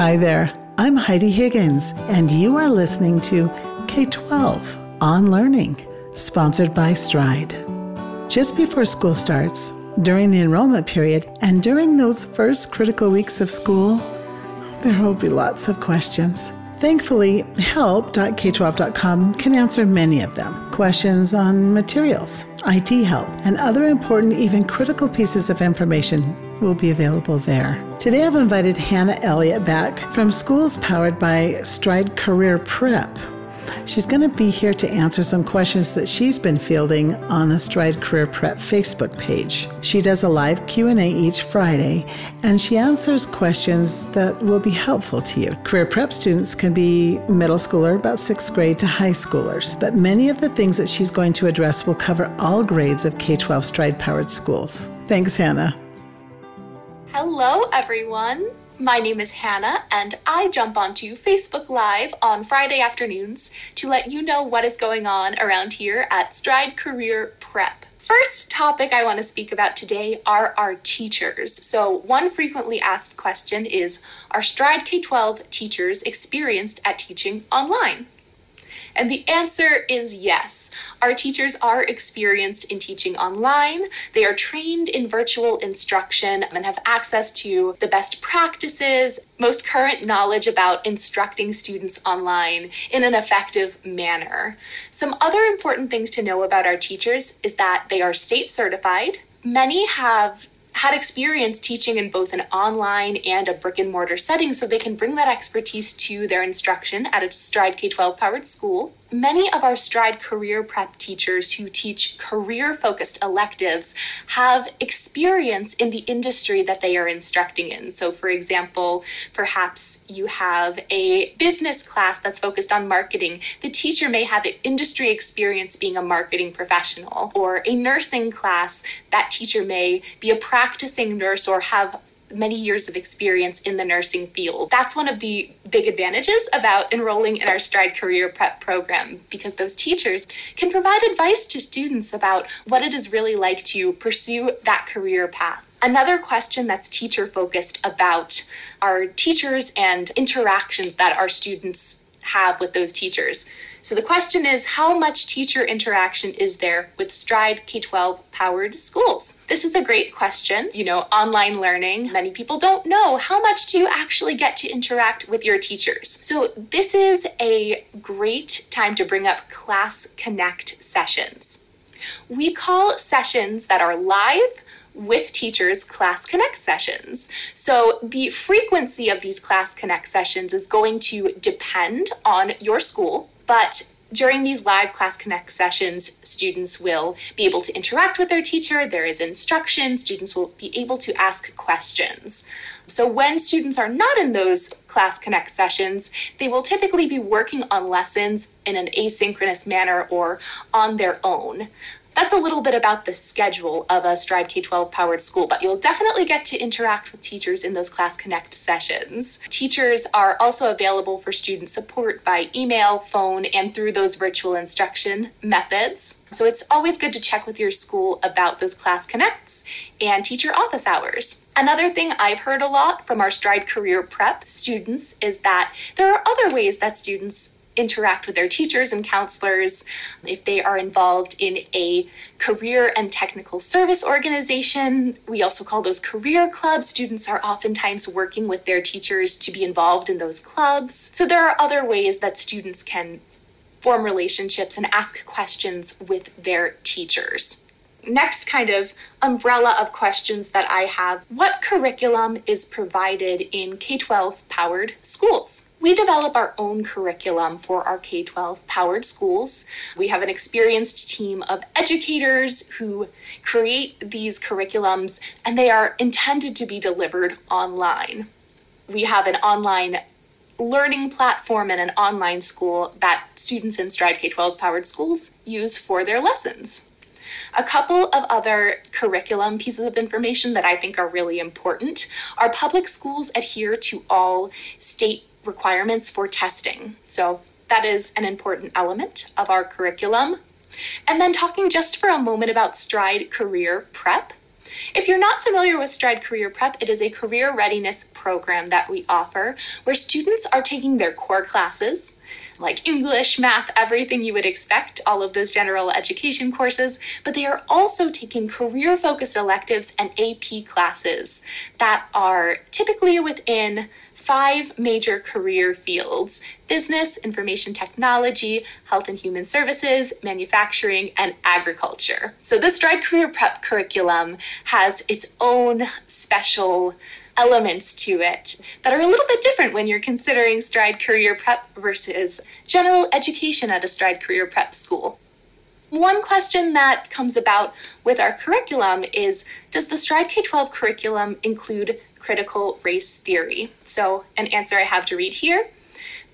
Hi there, I'm Heidi Higgins, and you are listening to K 12 on Learning, sponsored by Stride. Just before school starts, during the enrollment period, and during those first critical weeks of school, there will be lots of questions. Thankfully, help.k12.com can answer many of them. Questions on materials, IT help, and other important, even critical pieces of information will be available there. Today I've invited Hannah Elliott back from schools powered by Stride Career Prep. She's going to be here to answer some questions that she's been fielding on the Stride Career Prep Facebook page. She does a live Q&A each Friday and she answers questions that will be helpful to you. Career Prep students can be middle schooler about 6th grade to high schoolers, but many of the things that she's going to address will cover all grades of K-12 Stride powered schools. Thanks Hannah. Hello everyone. My name is Hannah, and I jump onto Facebook Live on Friday afternoons to let you know what is going on around here at Stride Career Prep. First topic I want to speak about today are our teachers. So, one frequently asked question is Are Stride K 12 teachers experienced at teaching online? And the answer is yes. Our teachers are experienced in teaching online. They are trained in virtual instruction and have access to the best practices, most current knowledge about instructing students online in an effective manner. Some other important things to know about our teachers is that they are state certified. Many have had experience teaching in both an online and a brick and mortar setting so they can bring that expertise to their instruction at a Stride K 12 powered school. Many of our Stride career prep teachers who teach career focused electives have experience in the industry that they are instructing in. So, for example, perhaps you have a business class that's focused on marketing. The teacher may have industry experience being a marketing professional, or a nursing class, that teacher may be a practicing nurse or have many years of experience in the nursing field. That's one of the big advantages about enrolling in our Stride Career Prep program because those teachers can provide advice to students about what it is really like to pursue that career path. Another question that's teacher focused about our teachers and interactions that our students have with those teachers. So the question is how much teacher interaction is there with Stride K 12 powered schools? This is a great question. You know, online learning, many people don't know how much do you actually get to interact with your teachers. So this is a great time to bring up Class Connect sessions. We call sessions that are live with teachers class connect sessions. So the frequency of these class connect sessions is going to depend on your school but during these live class connect sessions, students will be able to interact with their teacher. There is instruction. Students will be able to ask questions. So when students are not in those class connect sessions, they will typically be working on lessons in an asynchronous manner or on their own that's a little bit about the schedule of a Stride K 12 powered school, but you'll definitely get to interact with teachers in those Class Connect sessions. Teachers are also available for student support by email, phone, and through those virtual instruction methods. So it's always good to check with your school about those Class Connects and teacher office hours. Another thing I've heard a lot from our Stride Career Prep students is that there are other ways that students interact with their teachers and counselors, if they are involved in a career and technical service organization, we also call those career clubs. Students are oftentimes working with their teachers to be involved in those clubs. So there are other ways that students can form relationships and ask questions with their teachers next kind of umbrella of questions that I have what curriculum is provided in K 12 powered schools? We develop our own curriculum for our K 12 powered schools. We have an experienced team of educators who create these curriculums, and they are intended to be delivered online. We have an online learning platform and an online school that students in Stride K 12 powered schools use for their lessons. A couple of other curriculum pieces of information that I think are really important are public schools adhere to all state requirements for testing. So that is an important element of our curriculum. And then talking just for a moment about Stride Career Prep. If you're not familiar with Stride Career Prep, it is a career readiness program that we offer where students are taking their core classes like English, math, everything you would expect, all of those general education courses, but they are also taking career focused electives and AP classes that are typically within five major career fields business, information technology, health and human services, manufacturing, and agriculture. So, the Stride Career Prep curriculum has its own special elements to it that are a little bit different when you're considering Stride Career Prep versus general education at a Stride Career Prep school. One question that comes about with our curriculum is Does the Stride K 12 curriculum include critical race theory? So, an answer I have to read here.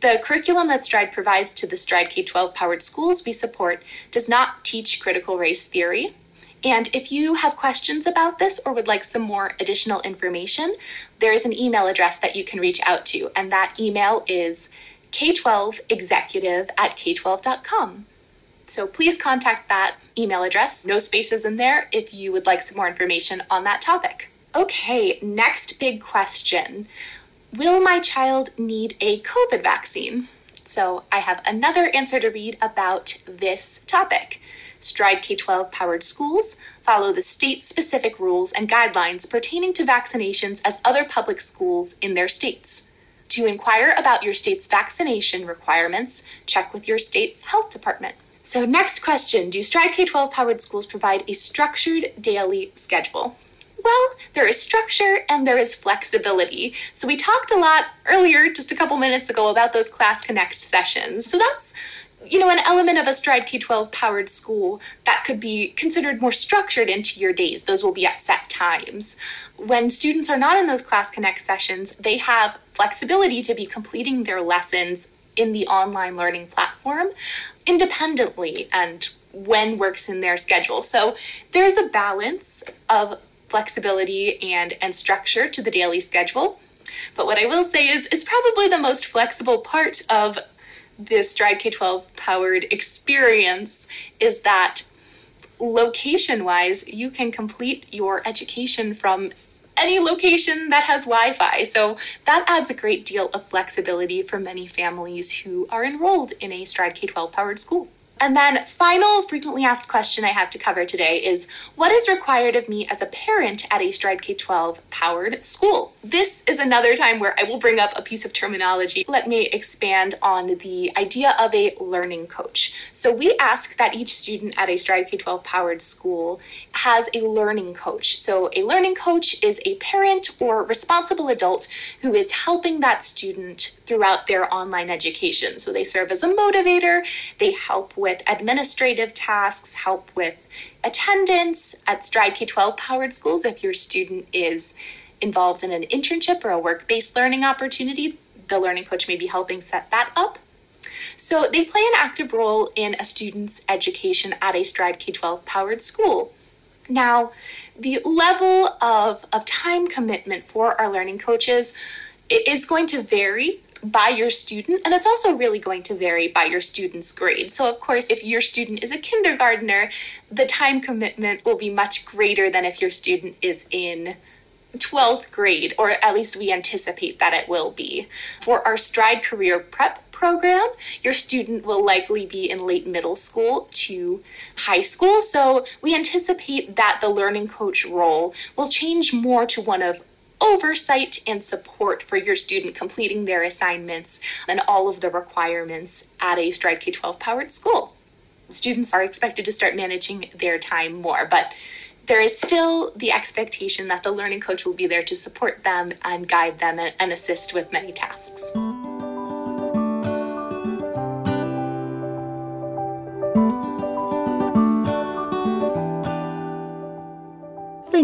The curriculum that Stride provides to the Stride K 12 powered schools we support does not teach critical race theory. And if you have questions about this or would like some more additional information, there is an email address that you can reach out to, and that email is k12executive at k12.com. So please contact that email address, no spaces in there, if you would like some more information on that topic. Okay, next big question Will my child need a COVID vaccine? So I have another answer to read about this topic. Stride K 12 powered schools follow the state specific rules and guidelines pertaining to vaccinations as other public schools in their states. To inquire about your state's vaccination requirements, check with your state health department. So, next question Do Stride K 12 powered schools provide a structured daily schedule? Well, there is structure and there is flexibility. So, we talked a lot earlier, just a couple minutes ago, about those Class Connect sessions. So, that's you know, an element of a Stride K 12 powered school that could be considered more structured into your days. Those will be at set times. When students are not in those Class Connect sessions, they have flexibility to be completing their lessons in the online learning platform independently and when works in their schedule. So there's a balance of flexibility and, and structure to the daily schedule. But what I will say is, is probably the most flexible part of this Stride K 12 powered experience is that location wise, you can complete your education from any location that has Wi Fi. So that adds a great deal of flexibility for many families who are enrolled in a Stride K 12 powered school. And then, final frequently asked question I have to cover today is what is required of me as a parent at a Stride K 12 powered school? This is another time where I will bring up a piece of terminology. Let me expand on the idea of a learning coach. So, we ask that each student at a Stride K 12 powered school has a learning coach. So, a learning coach is a parent or responsible adult who is helping that student throughout their online education. So, they serve as a motivator, they help with with administrative tasks, help with attendance at Stride K 12 powered schools if your student is involved in an internship or a work based learning opportunity. The learning coach may be helping set that up. So they play an active role in a student's education at a Stride K 12 powered school. Now, the level of, of time commitment for our learning coaches is going to vary by your student, and it's also really going to vary by your student's grade. So, of course, if your student is a kindergartner, the time commitment will be much greater than if your student is in 12th grade, or at least we anticipate that it will be. For our Stride Career Prep program, your student will likely be in late middle school to high school. So we anticipate that the learning coach role will change more to one of oversight and support for your student completing their assignments and all of the requirements at a Stride K 12 powered school. Students are expected to start managing their time more, but there is still the expectation that the learning coach will be there to support them and guide them and assist with many tasks.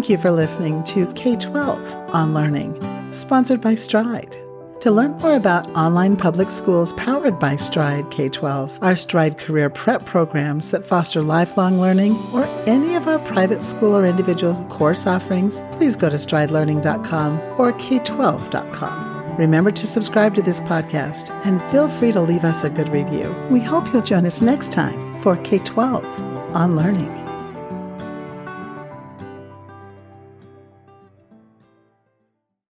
Thank you for listening to K 12 on Learning, sponsored by Stride. To learn more about online public schools powered by Stride K 12, our Stride Career Prep programs that foster lifelong learning, or any of our private school or individual course offerings, please go to stridelearning.com or k12.com. Remember to subscribe to this podcast and feel free to leave us a good review. We hope you'll join us next time for K 12 on Learning.